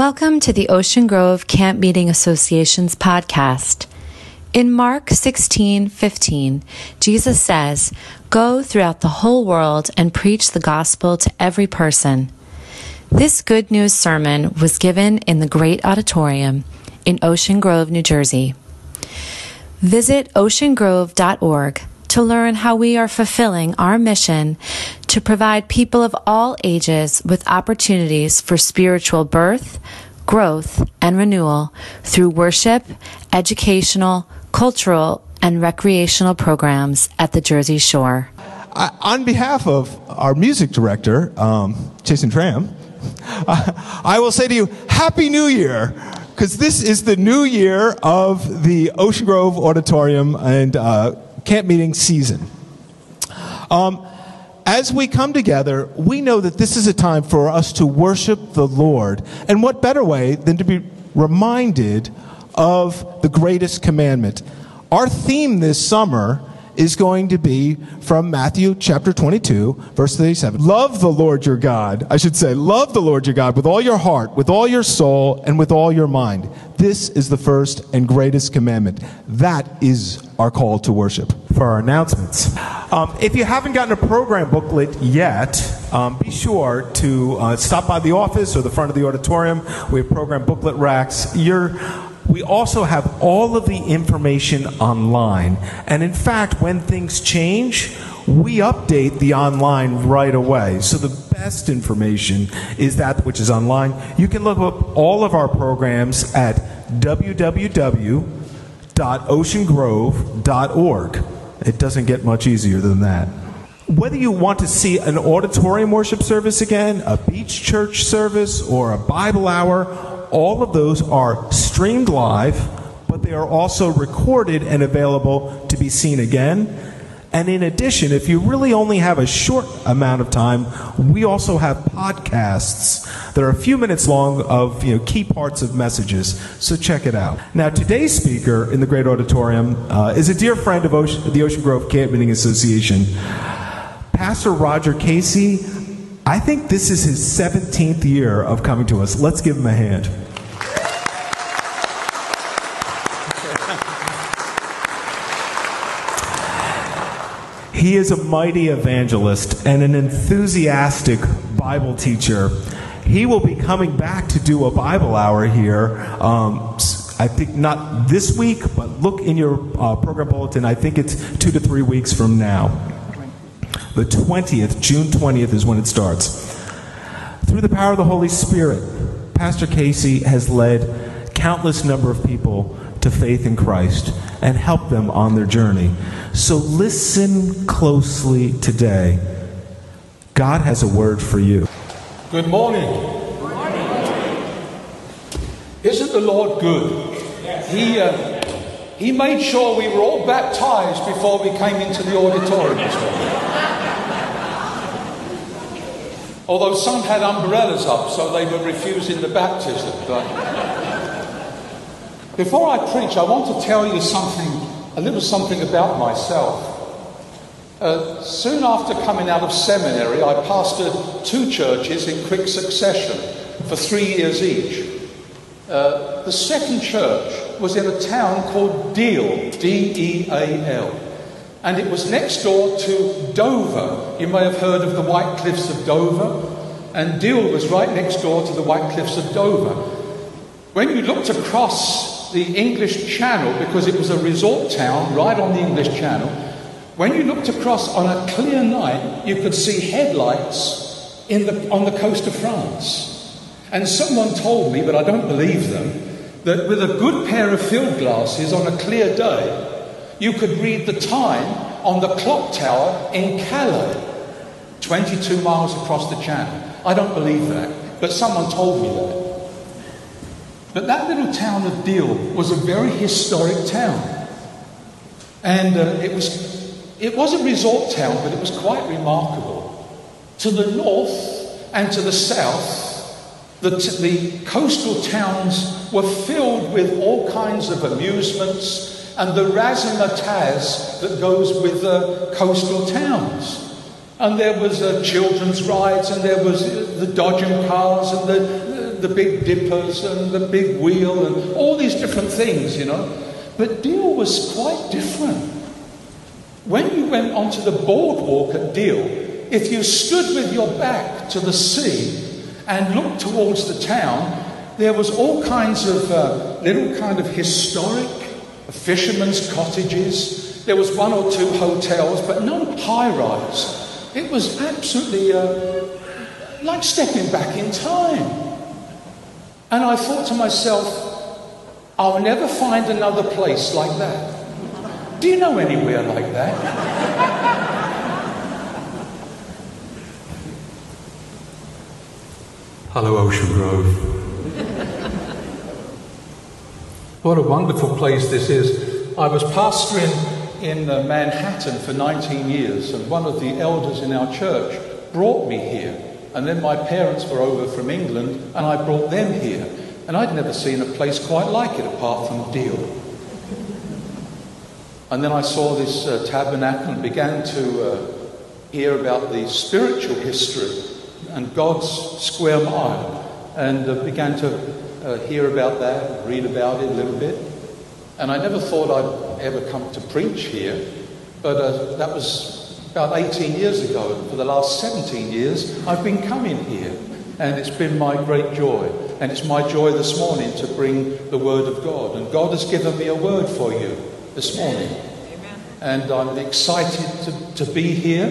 Welcome to the Ocean Grove Camp Meeting Association's podcast. In Mark 16:15, Jesus says, "Go throughout the whole world and preach the gospel to every person." This good news sermon was given in the Great Auditorium in Ocean Grove, New Jersey. Visit oceangrove.org to learn how we are fulfilling our mission to provide people of all ages with opportunities for spiritual birth, growth, and renewal through worship, educational, cultural, and recreational programs at the Jersey Shore. I, on behalf of our music director, um, Jason Tram, I, will say to you, Happy New Year! Because this is the new year of the Ocean Grove Auditorium and uh, camp meeting season. Um, as we come together, we know that this is a time for us to worship the Lord. And what better way than to be reminded of the greatest commandment? Our theme this summer is going to be from Matthew chapter 22, verse 37. Love the Lord your God. I should say, love the Lord your God with all your heart, with all your soul, and with all your mind. This is the first and greatest commandment. That is our call to worship. For our announcements. Um, if you haven't gotten a program booklet yet, um, be sure to uh, stop by the office or the front of the auditorium. We have program booklet racks. You're we also have all of the information online. And in fact, when things change, we update the online right away. So the best information is that which is online. You can look up all of our programs at www.oceangrove.org. It doesn't get much easier than that. Whether you want to see an auditorium worship service again, a beach church service, or a Bible hour, all of those are streamed live, but they are also recorded and available to be seen again. And in addition, if you really only have a short amount of time, we also have podcasts that are a few minutes long of you know, key parts of messages. So check it out. Now, today's speaker in the Great Auditorium uh, is a dear friend of Ocean, the Ocean Grove Camp Meeting Association. Pastor Roger Casey, I think this is his 17th year of coming to us. Let's give him a hand. He is a mighty evangelist and an enthusiastic Bible teacher. He will be coming back to do a Bible hour here. Um, I think not this week, but look in your uh, program bulletin. I think it's two to three weeks from now. The 20th, June 20th, is when it starts. Through the power of the Holy Spirit, Pastor Casey has led countless number of people to faith in Christ and help them on their journey. So listen closely today. God has a word for you. Good morning. Good morning. Isn't the Lord good? Yes. He, uh, he made sure we were all baptized before we came into the auditorium. Although some had umbrellas up, so they were refusing the baptism. But before I preach, I want to tell you something, a little something about myself. Uh, soon after coming out of seminary, I pastored two churches in quick succession for three years each. Uh, the second church was in a town called Deal, D E A L, and it was next door to Dover. You may have heard of the White Cliffs of Dover, and Deal was right next door to the White Cliffs of Dover. When you looked across the English Channel because it was a resort town right on the English Channel. When you looked across on a clear night, you could see headlights in the, on the coast of France. And someone told me, but I don't believe them, that with a good pair of field glasses on a clear day, you could read the time on the clock tower in Calais, 22 miles across the channel. I don't believe that, but someone told me that. But that little town of Deal was a very historic town. And uh, it, was, it was a resort town, but it was quite remarkable. To the north and to the south, the, t- the coastal towns were filled with all kinds of amusements and the razzmatazz that goes with uh, coastal towns. And there was uh, children's rides, and there was uh, the dodgem cars, and the, the big dippers and the big wheel and all these different things, you know. But Deal was quite different. When you went onto the boardwalk at Deal, if you stood with your back to the sea and looked towards the town, there was all kinds of uh, little kind of historic fishermen's cottages. There was one or two hotels, but no high rise. It was absolutely uh, like stepping back in time. And I thought to myself, I'll never find another place like that. Do you know anywhere like that? Hello, Ocean Grove. What a wonderful place this is. I was pastoring in uh, Manhattan for 19 years, and one of the elders in our church brought me here. And then my parents were over from England, and I brought them here. And I'd never seen a place quite like it apart from Deal. And then I saw this uh, tabernacle and began to uh, hear about the spiritual history and God's square mile, and uh, began to uh, hear about that, read about it a little bit. And I never thought I'd ever come to preach here, but uh, that was about 18 years ago. And for the last 17 years, I've been coming here. And it's been my great joy. And it's my joy this morning to bring the Word of God. And God has given me a word for you this morning. And I'm excited to, to be here.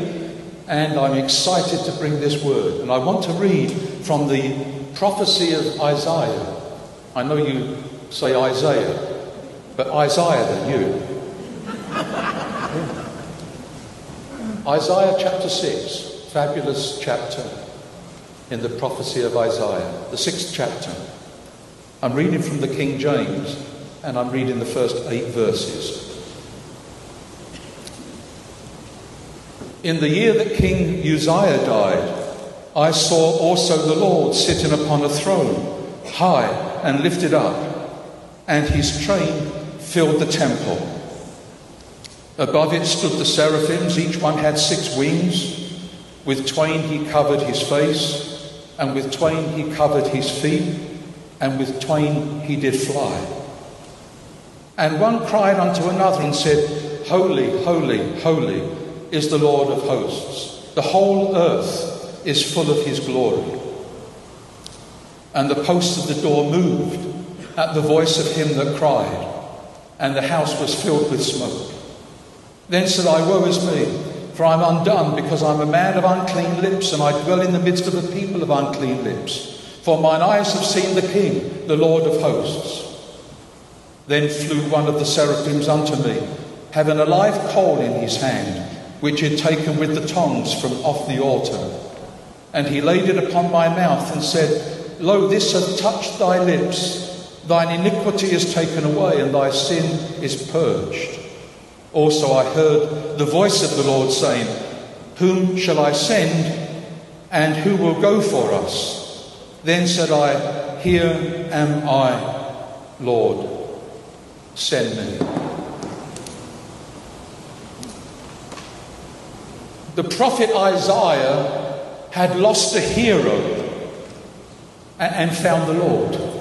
And I'm excited to bring this word. And I want to read from the prophecy of Isaiah. I know you say Isaiah, but Isaiah than you. Isaiah chapter 6, fabulous chapter in the prophecy of Isaiah, the sixth chapter. I'm reading from the King James and I'm reading the first eight verses. In the year that King Uzziah died, I saw also the Lord sitting upon a throne, high and lifted up, and his train filled the temple. Above it stood the seraphims, each one had six wings. With twain he covered his face, and with twain he covered his feet, and with twain he did fly. And one cried unto another and said, Holy, holy, holy is the Lord of hosts. The whole earth is full of his glory. And the posts of the door moved at the voice of him that cried, and the house was filled with smoke. Then said I, Woe is me, for I am undone, because I am a man of unclean lips, and I dwell in the midst of a people of unclean lips. For mine eyes have seen the King, the Lord of hosts. Then flew one of the seraphims unto me, having a live coal in his hand, which he had taken with the tongs from off the altar. And he laid it upon my mouth and said, Lo, this hath touched thy lips. Thine iniquity is taken away, and thy sin is purged. Also, I heard the voice of the Lord saying, Whom shall I send, and who will go for us? Then said I, Here am I, Lord, send me. The prophet Isaiah had lost a hero and found the Lord.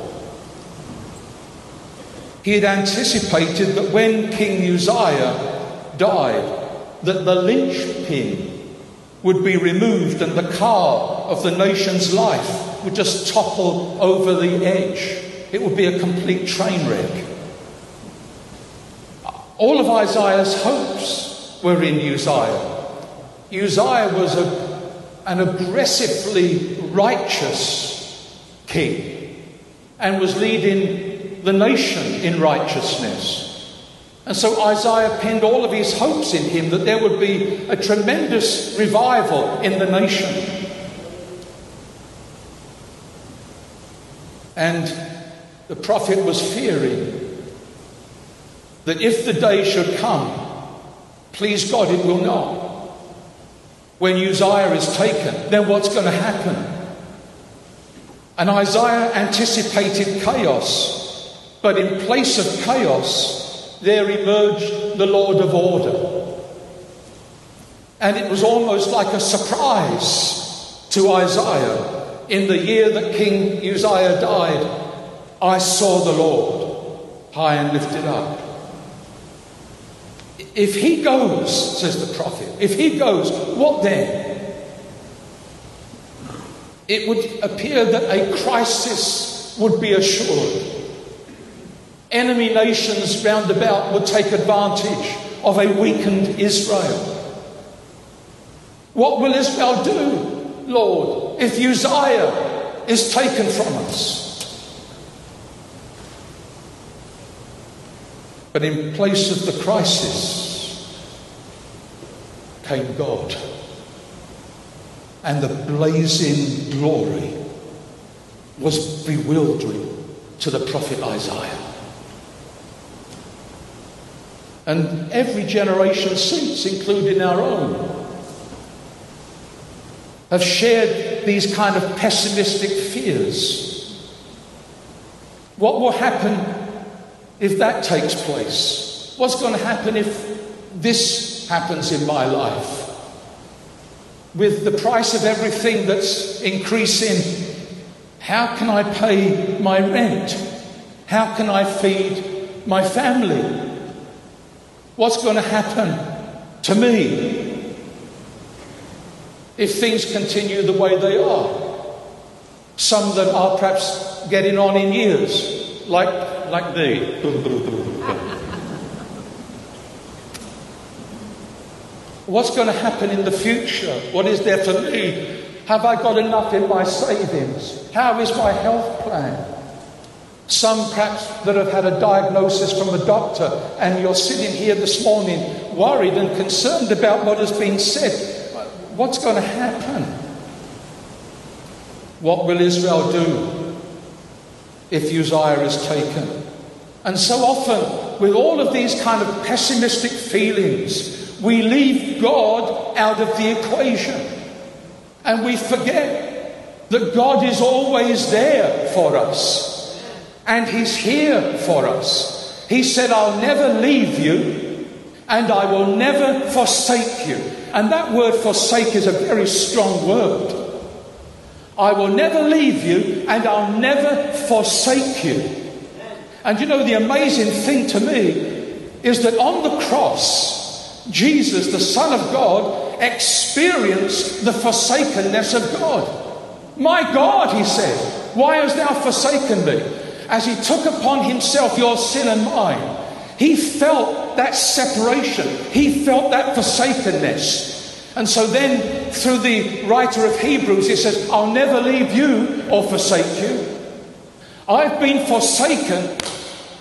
He had anticipated that when King Uzziah died, that the linchpin would be removed and the car of the nation's life would just topple over the edge. It would be a complete train wreck. All of Isaiah's hopes were in Uzziah. Uzziah was a, an aggressively righteous king and was leading the nation in righteousness. And so Isaiah pinned all of his hopes in him that there would be a tremendous revival in the nation. And the prophet was fearing that if the day should come, please God, it will not. When Uzziah is taken, then what's going to happen? And Isaiah anticipated chaos, but in place of chaos, there emerged the Lord of order. And it was almost like a surprise to Isaiah in the year that King Uzziah died, I saw the Lord high and lifted up. If he goes, says the prophet, if he goes, what then? It would appear that a crisis would be assured. Enemy nations round about would take advantage of a weakened Israel. What will Israel do, Lord, if Uzziah is taken from us? But in place of the crisis came God and the blazing glory was bewildering to the prophet Isaiah. And every generation since, including our own, have shared these kind of pessimistic fears. What will happen if that takes place? What's going to happen if this happens in my life? With the price of everything that's increasing, how can I pay my rent? How can I feed my family? What's going to happen to me if things continue the way they are? Some that are perhaps getting on in years, like, like me. What's going to happen in the future? What is there for me? Have I got enough in my savings? How is my health plan? Some perhaps that have had a diagnosis from a doctor, and you're sitting here this morning worried and concerned about what has been said. What's going to happen? What will Israel do if Uzziah is taken? And so often, with all of these kind of pessimistic feelings, we leave God out of the equation. And we forget that God is always there for us and He's here for us. He said, I'll never leave you and I will never forsake you. And that word forsake is a very strong word. I will never leave you and I'll never forsake you. And you know, the amazing thing to me is that on the cross, Jesus, the Son of God, experienced the forsakenness of God. My God, he said, why hast thou forsaken me? As he took upon himself your sin and mine, he felt that separation, he felt that forsakenness. And so then, through the writer of Hebrews, he says, I'll never leave you or forsake you. I've been forsaken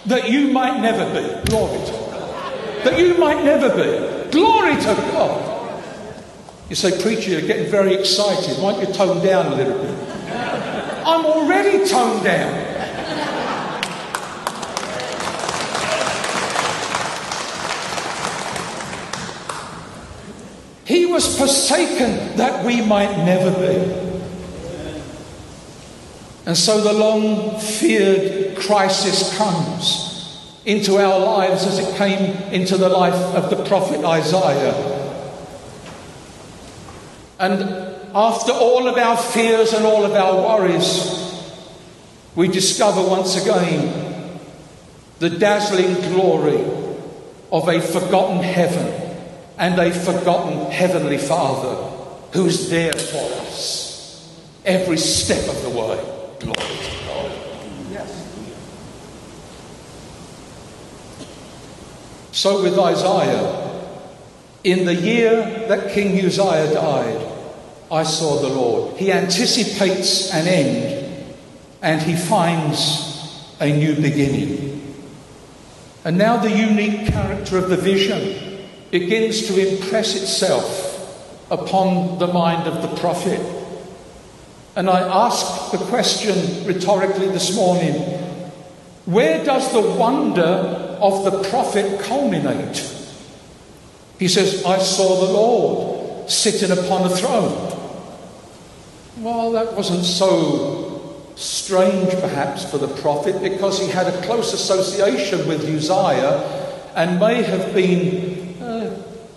that you might never be. Glory to God. That you might never be. Glory to God. You say, Preacher, you're getting very excited. Why don't you tone down a little bit? I'm already toned down. He was forsaken that we might never be. And so the long feared crisis comes into our lives as it came into the life of the prophet Isaiah. And after all of our fears and all of our worries, we discover once again the dazzling glory of a forgotten heaven and a forgotten Heavenly Father who's there for us every step of the way. Glory to God. Yes. So with Isaiah, in the year that King Uzziah died, I saw the Lord. He anticipates an end and he finds a new beginning. And now the unique character of the vision begins to impress itself upon the mind of the prophet. And I ask the question rhetorically this morning where does the wonder of the prophet culminate? He says, I saw the Lord sitting upon a throne. Well, that wasn't so strange perhaps for the prophet because he had a close association with Uzziah and may have been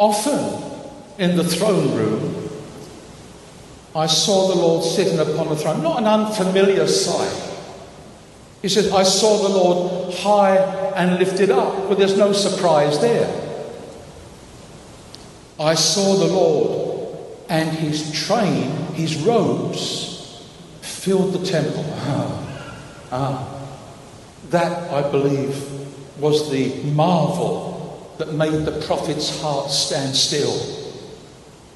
often in the throne room. I saw the Lord sitting upon the throne. Not an unfamiliar sight. He says, I saw the Lord high and lifted up. But there's no surprise there. I saw the Lord, and his train, his robes, filled the temple. Ah, ah. That, I believe, was the marvel that made the prophet's heart stand still.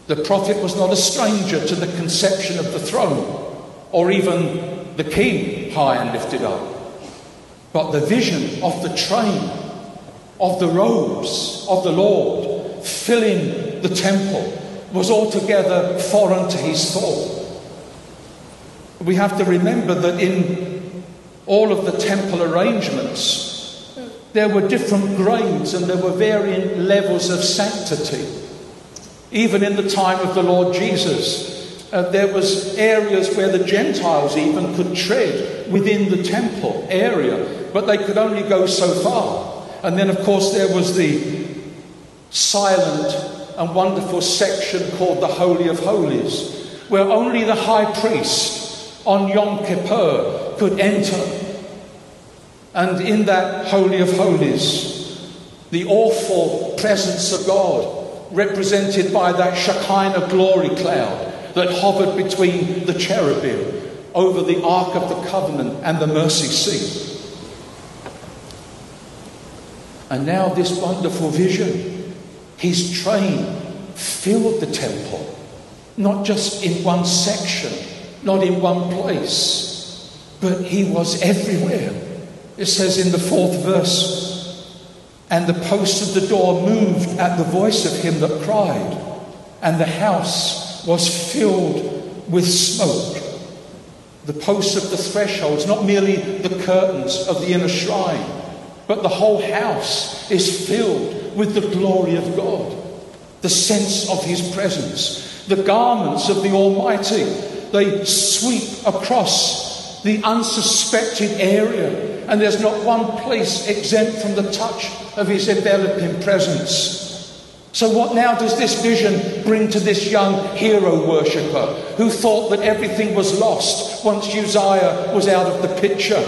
The prophet was not a stranger to the conception of the throne or even the king high and lifted up. But the vision of the train, of the robes of the Lord filling the temple was altogether foreign to his thought. We have to remember that in all of the temple arrangements, there were different grades and there were varying levels of sanctity. Even in the time of the Lord Jesus, uh, there was areas where the Gentiles even could tread within the temple area, but they could only go so far. And then, of course, there was the silent and wonderful section called the Holy of Holies, where only the high priest on Yom Kippur could enter. And in that Holy of Holies, the awful presence of God represented by that Shekinah glory cloud that hovered between the cherubim over the Ark of the Covenant and the mercy seat. And now, this wonderful vision, his train filled the temple, not just in one section, not in one place, but he was everywhere. It says in the fourth verse, and the posts of the door moved at the voice of him that cried, and the house was filled with smoke. The posts of the thresholds, not merely the curtains of the inner shrine, but the whole house is filled with the glory of God, the sense of his presence. The garments of the Almighty, they sweep across the unsuspected area and there's not one place exempt from the touch of his enveloping presence. So, what now does this vision bring to this young hero worshipper who thought that everything was lost once Uzziah was out of the picture?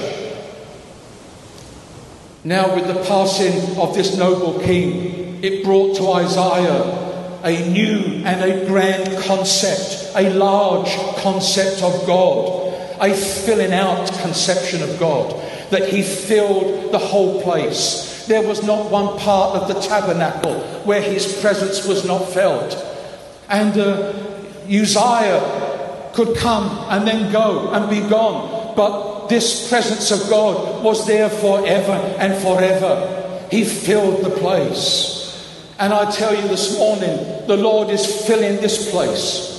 Now, with the passing of this noble king, it brought to Isaiah a new and a grand concept, a large concept of God, a filling out conception of God that he filled the whole place. There was not one part of the tabernacle where his presence was not felt. And uh, Uzziah could come and then go and be gone, but this presence of God was there forever and forever. He filled the place. And I tell you this morning, the Lord is filling this place.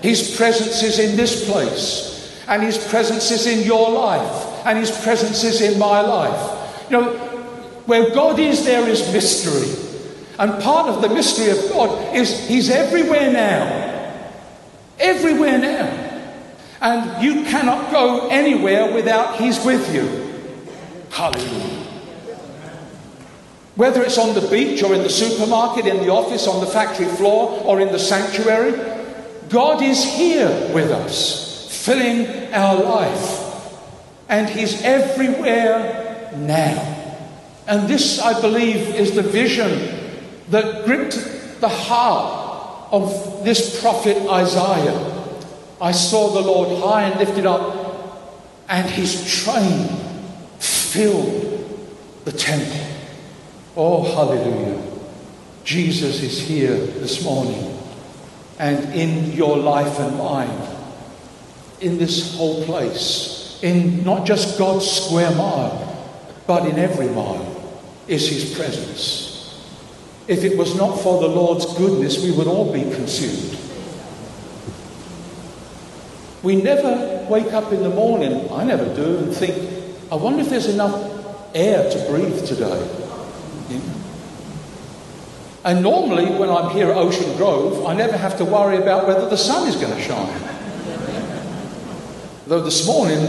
His presence is in this place, and His presence is in your life and His presence is in my life. You know, where God is, there is mystery. And part of the mystery of God is He's everywhere now. Everywhere now. And you cannot go anywhere without He's with you. Hallelujah. Whether it's on the beach or in the supermarket, in the office, on the factory floor, or in the sanctuary, God is here with us, filling our life and He's everywhere now. And this, I believe, is the vision that gripped the heart of this prophet Isaiah. I saw the Lord high and lifted up, and his train filled the temple. Oh, hallelujah. Jesus is here this morning, and in your life and mine, in this whole place in not just God's square mile, but in every mile is His presence. If it was not for the Lord's goodness, we would all be consumed. We never wake up in the morning, I never do, and think, I wonder if there's enough air to breathe today. And normally, when I'm here at Ocean Grove, I never have to worry about whether the sun is going to shine. Though this morning,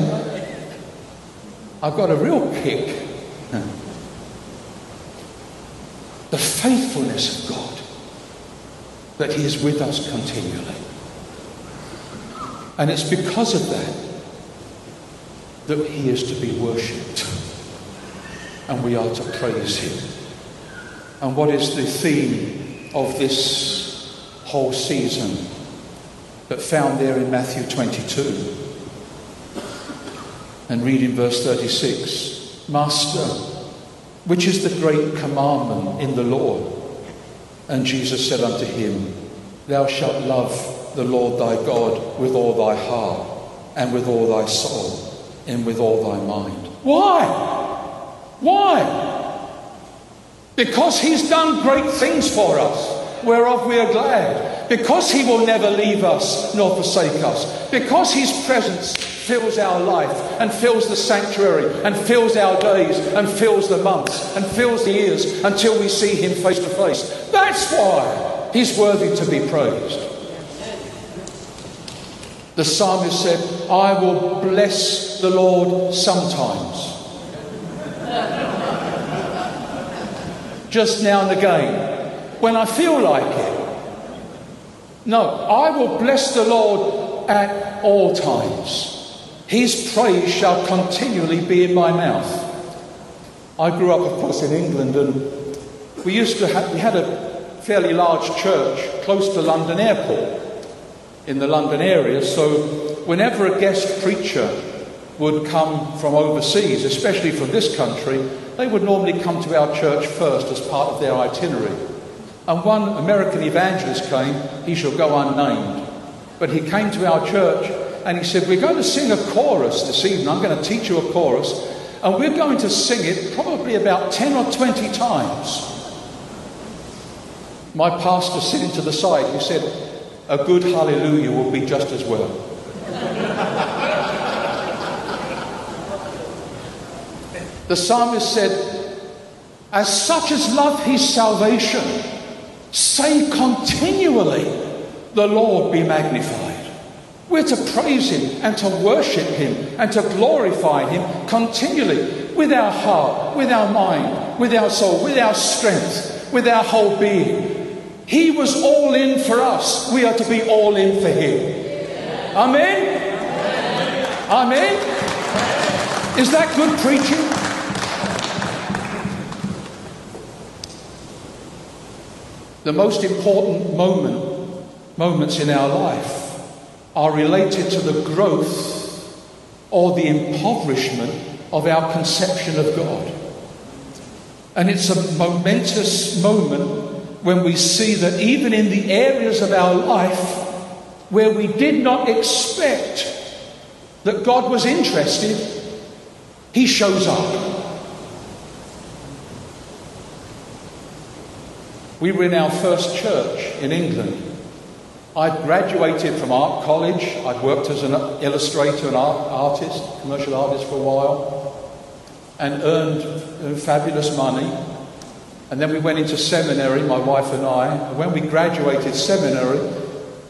I've got a real kick. The faithfulness of God, that He is with us continually. And it's because of that that he is to be worshipped. And we are to praise him. And what is the theme of this whole season that found there in Matthew 22? And read in verse 36 Master, which is the great commandment in the law? And Jesus said unto him, Thou shalt love the Lord thy God with all thy heart, and with all thy soul, and with all thy mind. Why? Why? Because he's done great things for us, whereof we are glad. Because he will never leave us nor forsake us. Because his presence fills our life and fills the sanctuary and fills our days and fills the months and fills the years until we see him face to face. That's why he's worthy to be praised. The psalmist said, I will bless the Lord sometimes. Just now and again, when I feel like it. No, I will bless the Lord at all times. His praise shall continually be in my mouth. I grew up, of course, in England, and we used to have, we had a fairly large church close to London Airport in the London area. So whenever a guest preacher would come from overseas, especially from this country, they would normally come to our church first as part of their itinerary. And one American evangelist came, he shall go unnamed, but he came to our church and he said, We're going to sing a chorus this evening. I'm going to teach you a chorus, and we're going to sing it probably about 10 or 20 times. My pastor sitting to the side, he said, A good hallelujah will be just as well. the psalmist said, As such as love his salvation, say continually, The Lord be magnified. We're to praise Him and to worship Him and to glorify Him continually with our heart, with our mind, with our soul, with our strength, with our whole being. He was all in for us. We are to be all in for Him. Amen? Amen? Is that good preaching? The most important moment, moments in our life are related to the growth or the impoverishment of our conception of God. And it's a momentous moment when we see that even in the areas of our life where we did not expect that God was interested, He shows up. We were in our first church in England I'd graduated from art college. I'd worked as an illustrator and art artist, commercial artist for a while, and earned fabulous money. And then we went into seminary, my wife and I. And when we graduated seminary,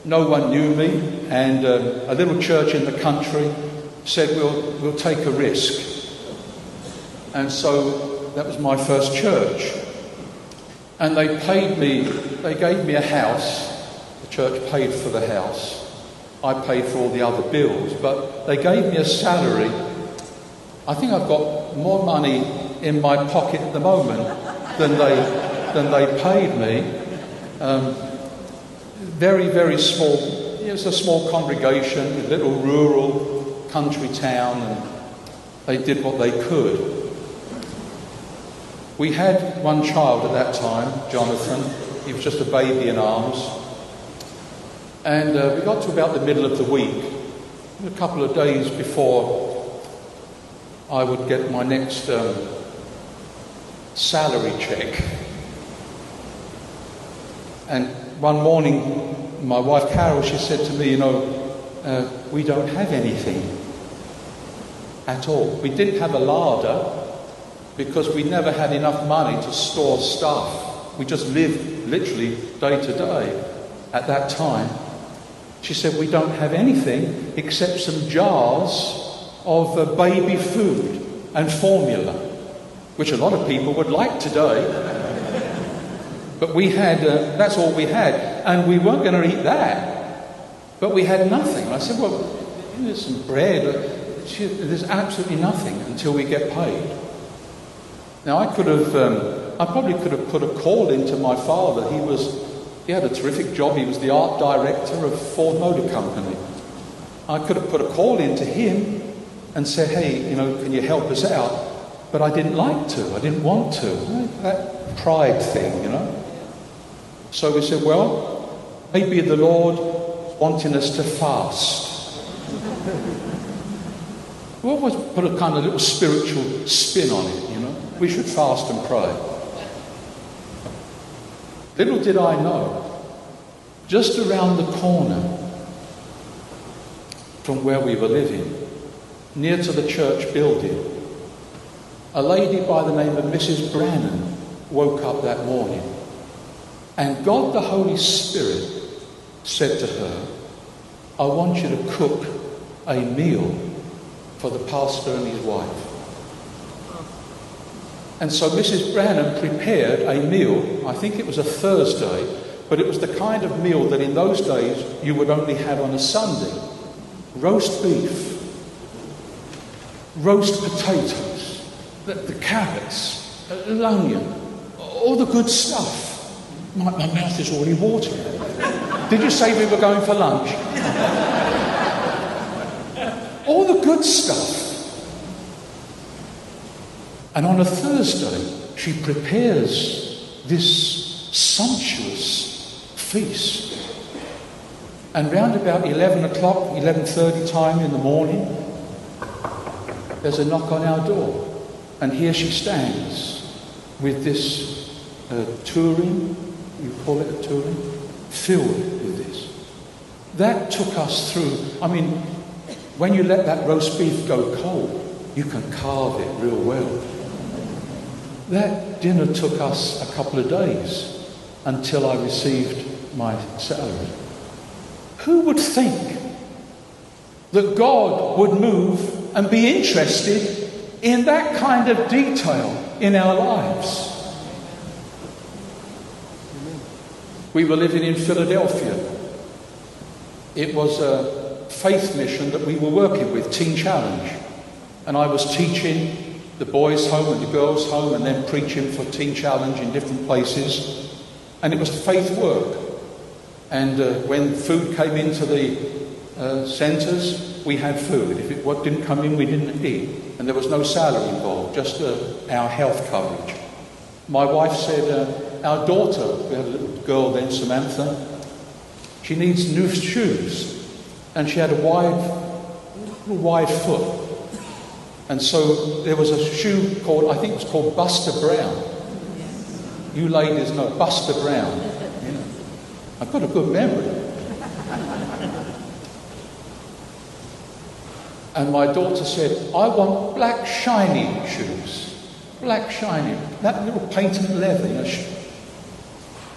no one knew me, and uh, a little church in the country said, we'll, we'll take a risk. And so that was my first church. And they paid me, they gave me a house The church paid for the house. I paid for all the other bills, but they gave me a salary. I think I've got more money in my pocket at the moment than they, than they paid me. Um, very, very small. It was a small congregation, a little rural country town, and they did what they could. We had one child at that time, Jonathan. He was just a baby in arms. And uh, we got to about the middle of the week, a couple of days before I would get my next um, salary check. And one morning, my wife Carol, she said to me, You know, uh, we don't have anything at all. We didn't have a larder because we never had enough money to store stuff. We just lived literally day to day at that time. She said, We don't have anything except some jars of uh, baby food and formula, which a lot of people would like today. but we had, uh, that's all we had, and we weren't going to eat that. But we had nothing. I said, Well, there's some bread. She, there's absolutely nothing until we get paid. Now, I could have, um, I probably could have put a call into my father. He was, he had a terrific job. He was the art director of Ford Motor Company. I could have put a call into him and said, hey, you know, can you help us out? But I didn't like to. I didn't want to. That pride thing, you know. So we said, well, maybe the Lord wanting us to fast. We always put a kind of little spiritual spin on it. We should fast and pray. Little did I know, just around the corner from where we were living, near to the church building, a lady by the name of Mrs. Brannan woke up that morning. And God the Holy Spirit said to her, I want you to cook a meal for the pastor and his wife. And so Mrs. Branham prepared a meal, I think it was a Thursday, but it was the kind of meal that in those days you would only have on a Sunday. Roast beef, roast potatoes, the, the carrots, the onion, all the good stuff. My, my mouth is already watering. Did you say we were going for lunch? all the good stuff. And on a Thursday, she prepares this sumptuous feast. And round about 11 o'clock, 11.30 time in the morning, there's a knock on our door. And here she stands with this uh, tureen, you call it a tureen, filled with this. That took us through, I mean, when you let that roast beef go cold, you can carve it real well. That dinner took us a couple of days until I received my salary. Who would think that God would move and be interested in that kind of detail in our lives? We were living in Philadelphia. It was a faith mission that we were working with, Teen Challenge. And I was teaching the boys' home and the girls' home and then preaching for Teen Challenge in different places. And it was faith work. And uh, when food came into the uh, centres, we had food. If it what didn't come in, we didn't eat. And there was no salary involved, just uh, our health coverage. My wife said, uh, Our daughter, we had a little girl then, Samantha, she needs new shoes and she had a wide, wide foot. And so there was a shoe called, I think it was called Buster Brown. You ladies know Buster Brown. I've got a good memory. And my daughter said, I want black shiny shoes. Black shiny. That little patent leather. You know.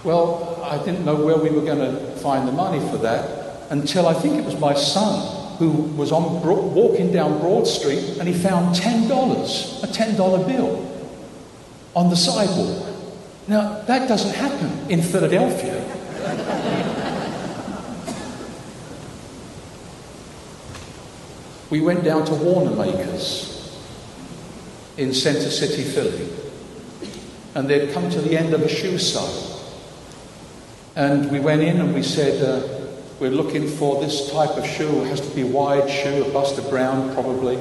Well, I didn't know where we were going to find the money for that until I think it was my son who was on walking down Broad Street and he found $10, a $10 bill on the sidewalk. Now, that doesn't happen in Philadelphia. we went down to Wanamakers in Centre City, Philly, and they'd come to the end of a shoe sale. And we went in and we said, uh, we're looking for this type of shoe. It has to be a wide shoe, a Buster Brown probably.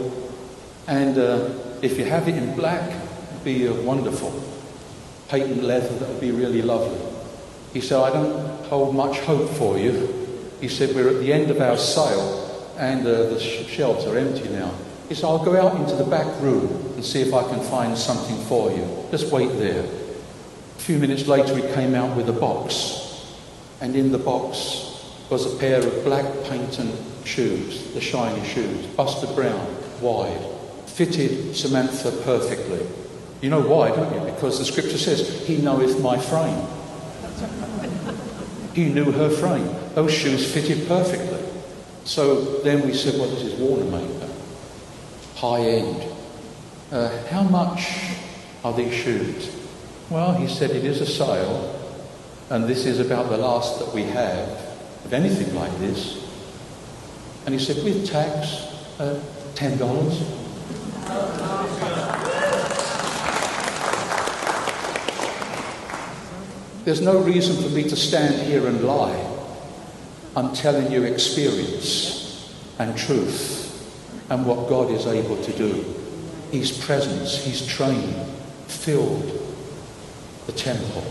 And uh, if you have it in black, it'd be uh, wonderful. Patent leather, that would be really lovely. He said, I don't hold much hope for you. He said, We're at the end of our sale and uh, the sh- shelves are empty now. He said, I'll go out into the back room and see if I can find something for you. Just wait there. A few minutes later, he came out with a box. And in the box was a pair of black patent shoes, the shiny shoes, Buster Brown, wide, fitted Samantha perfectly. You know why, don't you? Because the scripture says, He knoweth my frame. he knew her frame. Those shoes fitted perfectly. So then we said, Well, this is Wanamaker, high end. Uh, how much are these shoes? Well, he said, It is a sale, and this is about the last that we have of anything like this. And he said, with tax, uh, $10. There's no reason for me to stand here and lie. I'm telling you experience and truth and what God is able to do. His presence, His train filled the temple.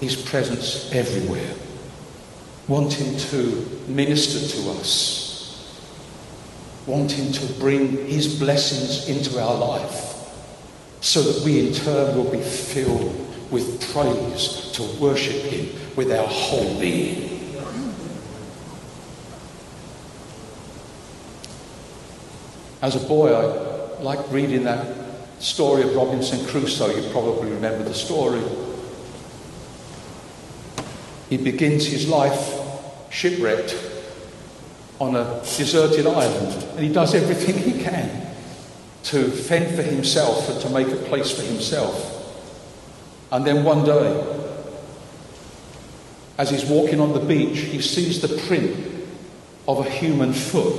His presence everywhere, wanting to minister to us, wanting to bring His blessings into our life, so that we in turn will be filled with praise to worship Him with our whole being. As a boy, I liked reading that story of Robinson Crusoe. You probably remember the story. He begins his life shipwrecked on a deserted island, and he does everything he can to fend for himself and to make a place for himself. And then one day, as he's walking on the beach, he sees the print of a human foot.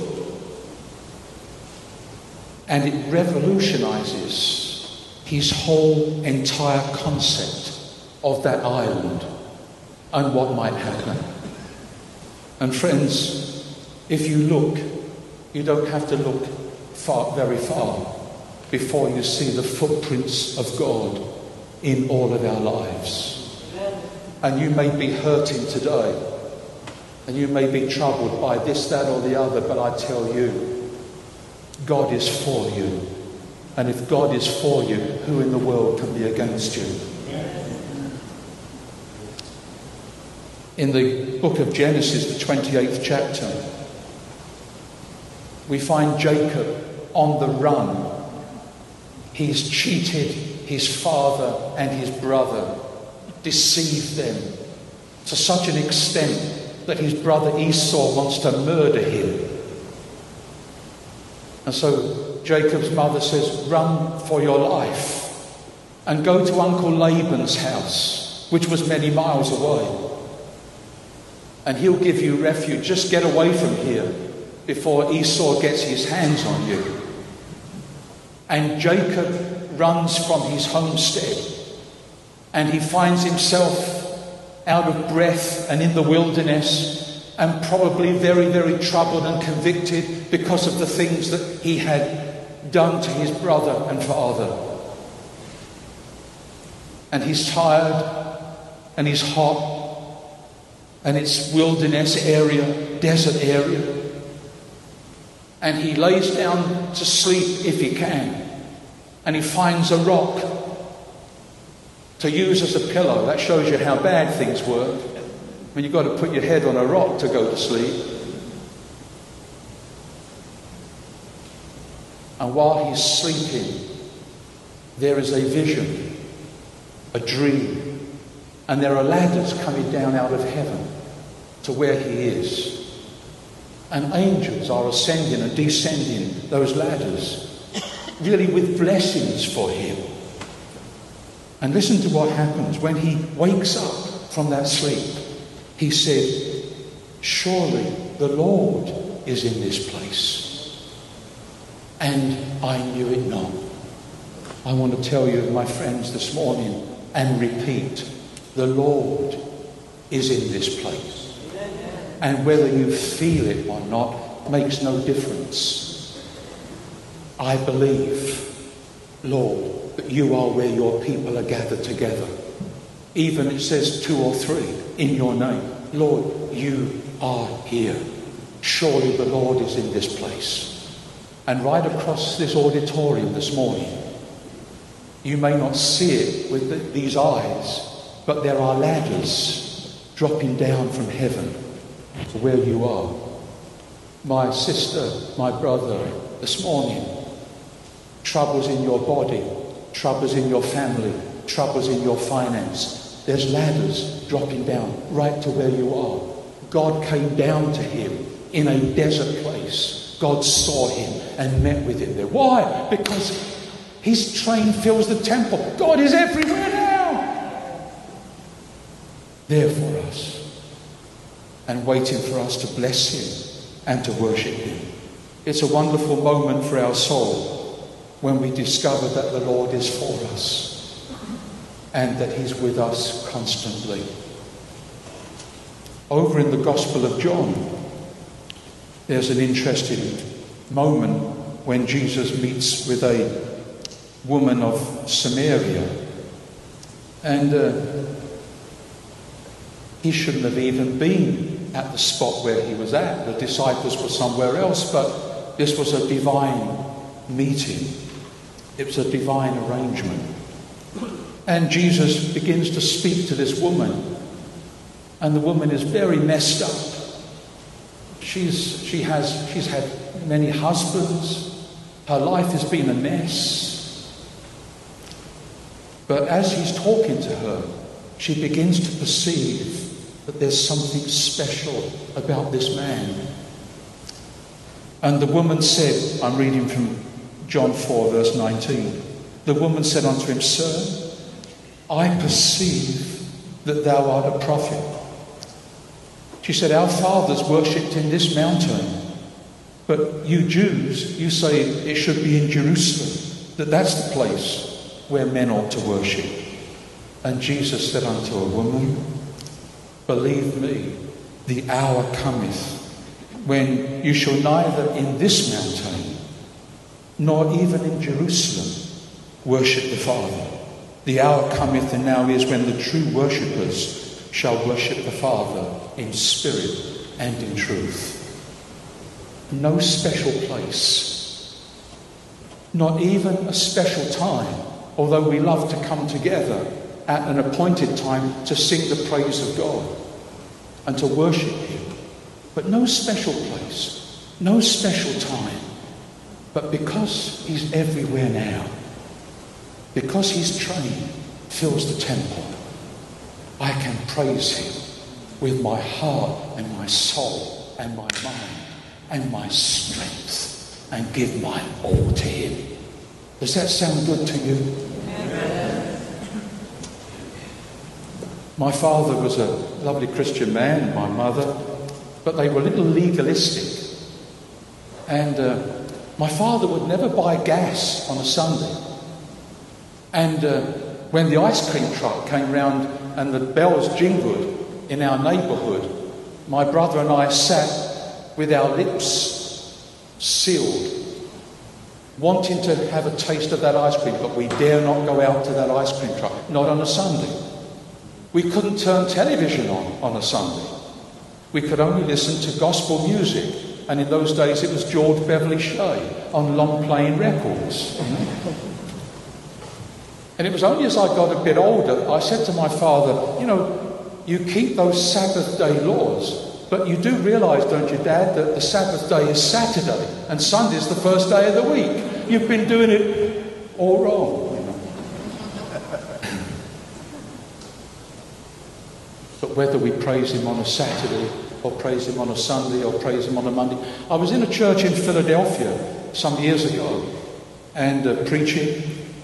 And it revolutionizes his whole entire concept of that island and what might happen. And friends, if you look, you don't have to look far, very far before you see the footprints of God in all of our lives. And you may be hurting today, and you may be troubled by this, that, or the other, but I tell you, God is for you. And if God is for you, who in the world can be against you? In the book of Genesis, the 28th chapter, we find Jacob on the run. He's cheated his father and his brother, deceived them to such an extent that his brother Esau wants to murder him. And so Jacob's mother says, Run for your life and go to Uncle Laban's house, which was many miles away. And he'll give you refuge. Just get away from here before Esau gets his hands on you. And Jacob runs from his homestead and he finds himself out of breath and in the wilderness and probably very, very troubled and convicted because of the things that he had done to his brother and father. And he's tired and he's hot and it's wilderness area, desert area. And he lays down to sleep if he can. And he finds a rock to use as a pillow. That shows you how bad things work. When you've got to put your head on a rock to go to sleep. And while he's sleeping, there is a vision, a dream, and there are ladders coming down out of heaven to where he is. And angels are ascending and descending those ladders, really with blessings for him. And listen to what happens when he wakes up from that sleep. He said, Surely the Lord is in this place. And I knew it not. I want to tell you, my friends, this morning and repeat the Lord is in this place. And whether you feel it or not makes no difference. I believe, Lord, that you are where your people are gathered together. Even it says two or three in your name. Lord, you are here. Surely the Lord is in this place. And right across this auditorium this morning, you may not see it with the, these eyes, but there are ladders dropping down from heaven to where you are. My sister, my brother, this morning, troubles in your body, troubles in your family, troubles in your finance. There's ladders dropping down right to where you are. God came down to him in a desert place. God saw him and met with him there. Why? Because his train fills the temple. God is everywhere now. There for us and waiting for us to bless him and to worship Him. It's a wonderful moment for our soul when we discover that the Lord is for us and that He's with us constantly. Over in the Gospel of John, there's an interesting moment when Jesus meets with a woman of Samaria. And uh, he shouldn't have even been at the spot where he was at. The disciples were somewhere else, but this was a divine meeting. It was a divine arrangement. And Jesus begins to speak to this woman. And the woman is very messed up. She's, she has, she's had many husbands. Her life has been a mess. But as he's talking to her, she begins to perceive that there's something special about this man. And the woman said, I'm reading from John 4, verse 19. The woman said unto him, Sir, I perceive that thou art a prophet. She said, Our fathers worshipped in this mountain, but you Jews, you say it should be in Jerusalem, that that's the place where men ought to worship. And Jesus said unto a woman, Believe me, the hour cometh when you shall neither in this mountain nor even in Jerusalem worship the Father. The hour cometh and now is when the true worshippers shall worship the Father in spirit and in truth. No special place, not even a special time, although we love to come together at an appointed time to sing the praise of God and to worship Him. But no special place, no special time. But because He's everywhere now, because His train fills the temple, I can praise Him with my heart and my soul and my mind and my strength and give my all to Him. Does that sound good to you? My father was a lovely Christian man, my mother, but they were a little legalistic. And uh, my father would never buy gas on a Sunday. And uh, when the ice cream truck came round and the bells jingled in our neighbourhood, my brother and I sat with our lips sealed, wanting to have a taste of that ice cream, but we dare not go out to that ice cream truck, not on a Sunday. We couldn't turn television on on a Sunday. We could only listen to gospel music, and in those days it was George Beverly Shea on long playing records. And it was only as I got a bit older, I said to my father, You know, you keep those Sabbath day laws, but you do realize, don't you, Dad, that the Sabbath day is Saturday and Sunday is the first day of the week. You've been doing it all wrong. But whether we praise Him on a Saturday or praise Him on a Sunday or praise Him on a Monday. I was in a church in Philadelphia some years ago and uh, preaching,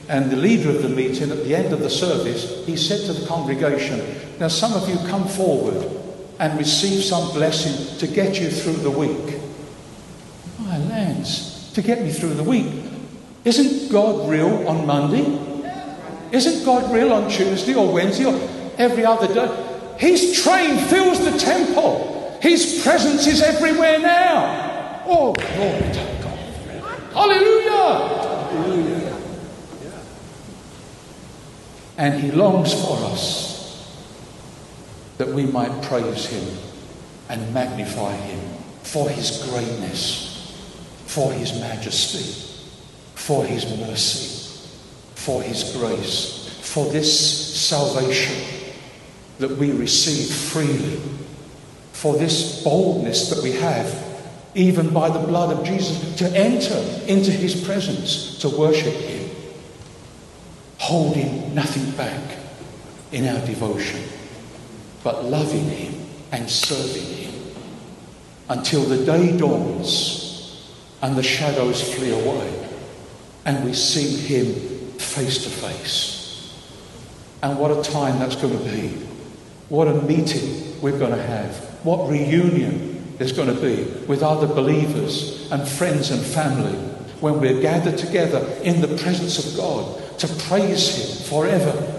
and the leader of the meeting at the end of the service, he said to the congregation, Now, some of you come forward and receive some blessing to get you through the week. My lands, to get me through the week. Isn't God real on Monday? Isn't God real on Tuesday or Wednesday or every other day? His train fills the temple. His presence is everywhere now. Oh, glory to God. Hallelujah. Hallelujah. And He longs for us that we might praise Him and magnify Him for His greatness, for His majesty, for His mercy, for His grace, for this salvation that we receive freely, for this boldness that we have, even by the blood of Jesus, to enter into his presence, to worship him, holding nothing back in our devotion, but loving him and serving him until the day dawns and the shadows flee away and we see him face to face. And what a time that's going to be what a meeting we're going to have. What reunion there's going to be with other believers and friends and family when we're gathered together in the presence of God to praise Him forever.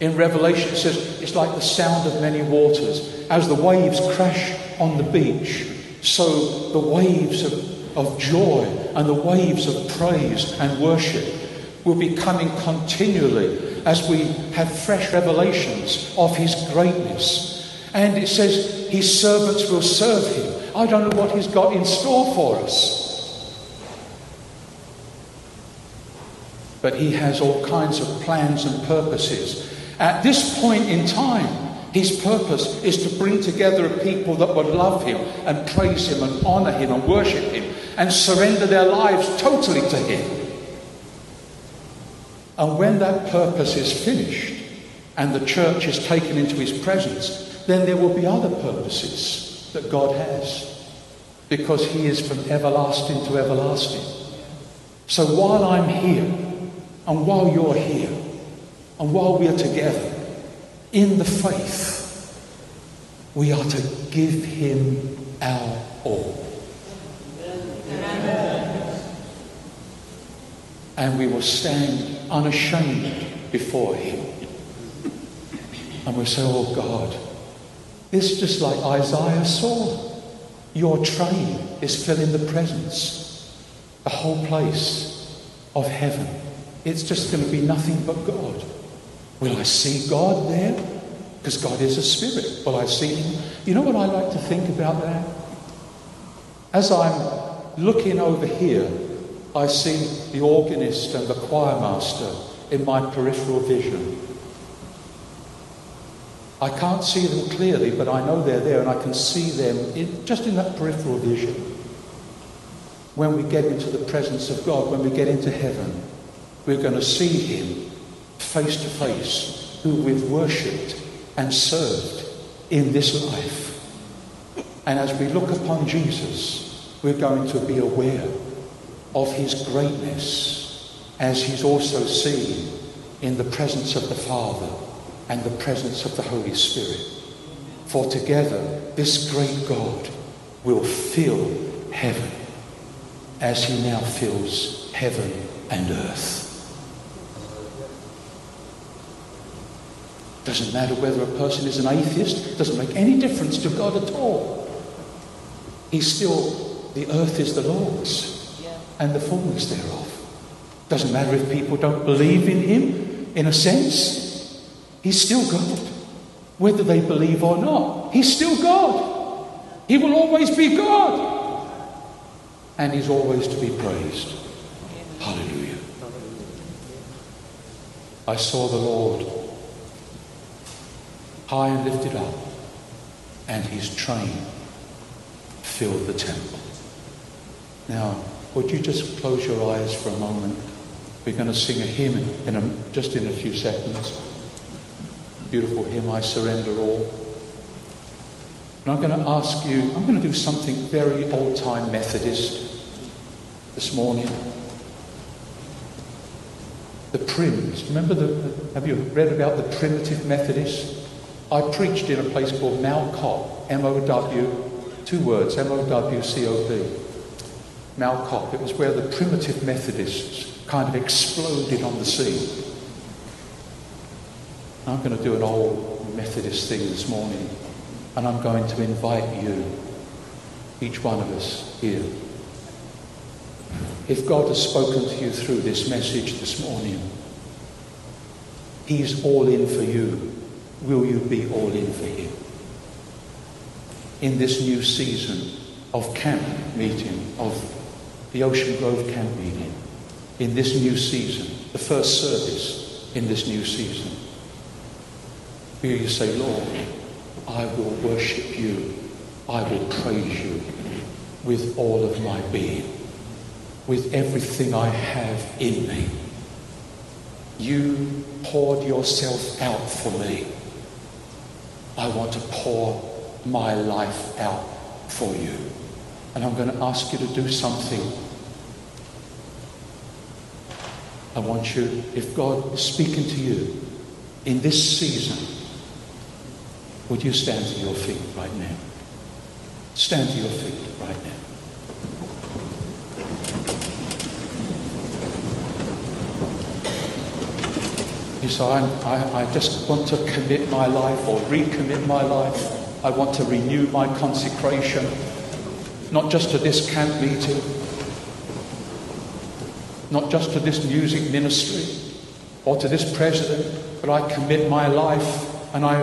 In Revelation, it says it's like the sound of many waters. As the waves crash on the beach, so the waves of, of joy and the waves of praise and worship will be coming continually as we have fresh revelations of His greatness. And it says His servants will serve Him. I don't know what He's got in store for us. But He has all kinds of plans and purposes. At this point in time, his purpose is to bring together a people that would love him and praise him and honor him and worship him and surrender their lives totally to him. And when that purpose is finished and the church is taken into his presence, then there will be other purposes that God has because he is from everlasting to everlasting. So while I'm here and while you're here and while we are together in the faith, we are to give him our all. And we will stand unashamed before him. And we'll say, Oh God, it's just like Isaiah saw. Your train is filling the presence, the whole place of heaven. It's just going to be nothing but God. Will I see God there? Because God is a spirit. Will I see Him? You know what I like to think about that? As I'm looking over here, I see the organist and the choir master in my peripheral vision. I can't see them clearly, but I know they're there and I can see them in, just in that peripheral vision. When we get into the presence of God, when we get into heaven, we're going to see Him face to face, who we've worshipped and served in this life. And as we look upon Jesus, we're going to be aware of his greatness as he's also seen in the presence of the Father and the presence of the Holy Spirit. For together, this great God will fill heaven as he now fills heaven and earth. Doesn't matter whether a person is an atheist, doesn't make any difference to God at all. He's still, the earth is the Lord's and the fullness thereof. Doesn't matter if people don't believe in Him, in a sense, He's still God. Whether they believe or not, He's still God. He will always be God. And He's always to be praised. Hallelujah. I saw the Lord high and lifted up, and his train filled the temple. Now, would you just close your eyes for a moment? We're going to sing a hymn in a, just in a few seconds. Beautiful hymn, I surrender all. And I'm going to ask you, I'm going to do something very old time Methodist this morning. The Prims. Remember the, have you read about the primitive Methodists? I preached in a place called Mow Cop, M-O-W, two words, M-O-W-C-O-P. Mow Cop. It was where the primitive Methodists kind of exploded on the scene. I'm going to do an old Methodist thing this morning, and I'm going to invite you, each one of us here. If God has spoken to you through this message this morning, He's all in for you will you be all in for Him? In this new season of camp meeting, of the Ocean Grove camp meeting, in this new season, the first service in this new season, will you say, Lord, I will worship you, I will praise you with all of my being, with everything I have in me. You poured yourself out for me. I want to pour my life out for you. And I'm going to ask you to do something. I want you, if God is speaking to you in this season, would you stand to your feet right now? Stand to your feet right now. You say, I, I, just want to commit my life or recommit my life. I want to renew my consecration, not just to this camp meeting, not just to this music ministry or to this president, but I commit my life and I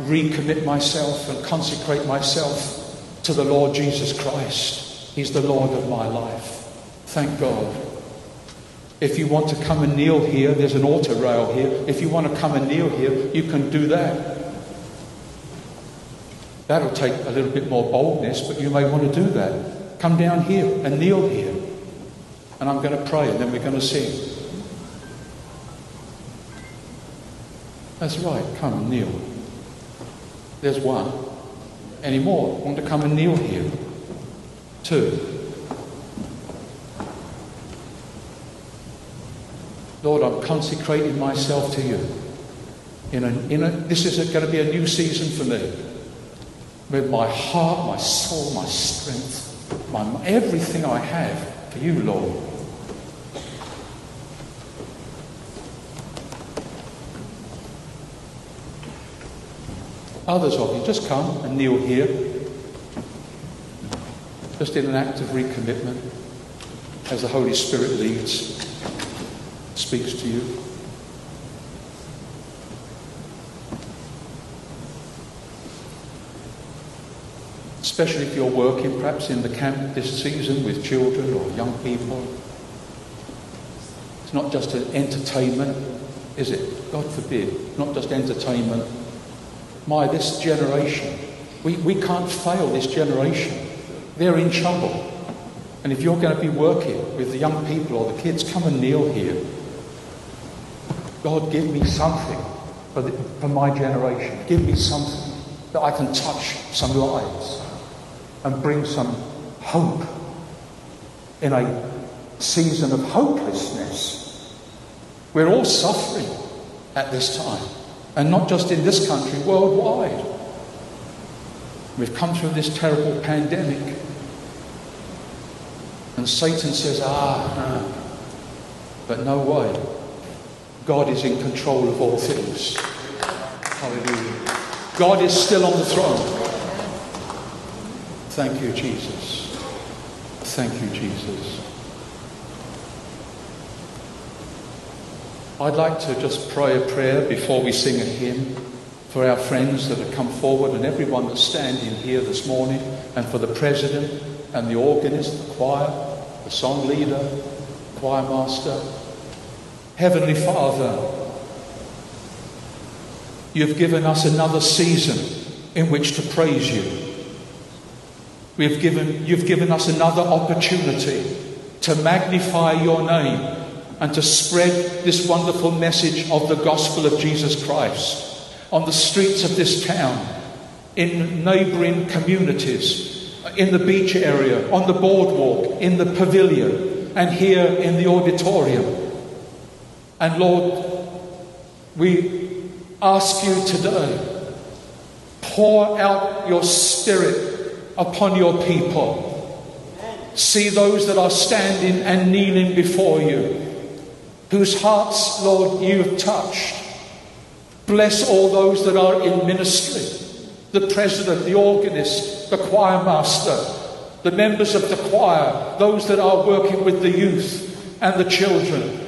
recommit myself and consecrate myself to the Lord Jesus Christ. He's the Lord of my life. Thank God. If you want to come and kneel here, there's an altar rail here. If you want to come and kneel here, you can do that. That'll take a little bit more boldness, but you may want to do that. Come down here and kneel here. And I'm going to pray and then we're going to sing. That's right, come and kneel. There's one. Any more? Want to come and kneel here? Two. Lord, I'm consecrating myself to you. In a, in a, this is going to be a new season for me. With my heart, my soul, my strength, my, everything I have for you, Lord. Others of you, just come and kneel here. Just in an act of recommitment as the Holy Spirit leads speaks to you. Especially if you're working perhaps in the camp this season with children or young people. It's not just an entertainment, is it? God forbid. Not just entertainment. My, this generation, we, we can't fail this generation. They're in trouble. And if you're going to be working with the young people or the kids, come and kneel here. God, give me something for, the, for my generation. Give me something that I can touch some lives and bring some hope in a season of hopelessness. We're all suffering at this time, and not just in this country, worldwide. We've come through this terrible pandemic, and Satan says, ah, but no way. God is in control of all things. Hallelujah. God is still on the throne. Thank you, Jesus. Thank you, Jesus. I'd like to just pray a prayer before we sing a hymn for our friends that have come forward and everyone that's standing here this morning, and for the president and the organist, the choir, the song leader, choir master, Heavenly Father, you've given us another season in which to praise you. We've given, you've given us another opportunity to magnify your name and to spread this wonderful message of the gospel of Jesus Christ on the streets of this town, in neighbouring communities, in the beach area, on the boardwalk, in the pavilion, and here in the auditorium. And Lord, we ask you today, pour out your spirit upon your people. See those that are standing and kneeling before you, whose hearts, Lord, you've touched. Bless all those that are in ministry the president, the organist, the choir master, the members of the choir, those that are working with the youth and the children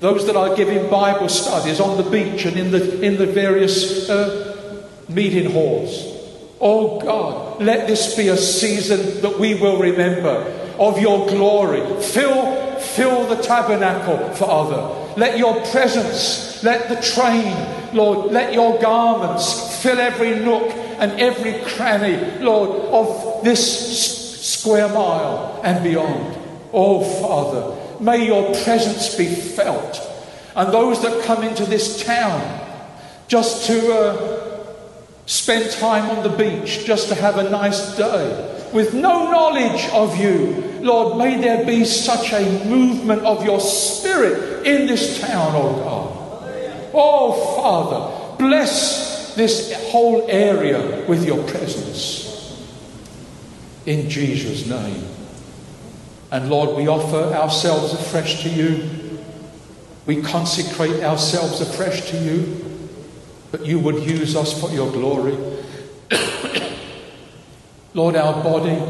those that are giving Bible studies on the beach and in the, in the various uh, meeting halls. Oh God, let this be a season that we will remember of your glory. Fill, fill the tabernacle, Father. Let your presence, let the train, Lord, let your garments fill every nook and every cranny, Lord, of this square mile and beyond. Oh Father, May your presence be felt. And those that come into this town just to uh, spend time on the beach, just to have a nice day, with no knowledge of you, Lord, may there be such a movement of your spirit in this town, oh God. Oh Father, bless this whole area with your presence. in Jesus' name. And Lord, we offer ourselves afresh to you. We consecrate ourselves afresh to you, that you would use us for your glory. Lord, our body,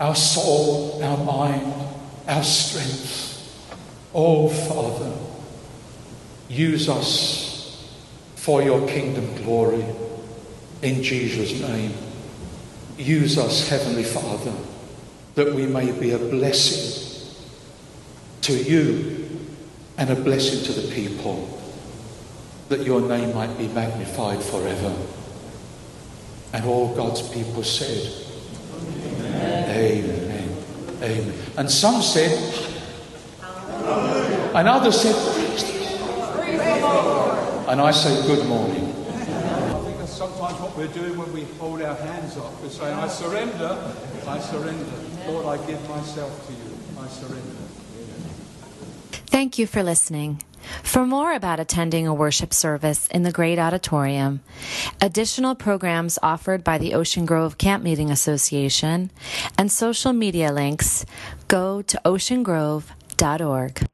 our soul, our mind, our strength. Oh, Father, use us for your kingdom glory in Jesus' name. Use us, Heavenly Father, that we may be a blessing to you and a blessing to the people, that your name might be magnified forever. And all God's people said, Amen. Amen. Amen. And some said, and others said, "Praise the Lord." And I say, Good morning. I think that's sometimes what we're doing when we hold our hands up. We're saying, I surrender, I surrender. Lord, I give myself to you. I surrender. Thank you for listening. For more about attending a worship service in the Great Auditorium, additional programs offered by the Ocean Grove Camp Meeting Association, and social media links, go to oceangrove.org.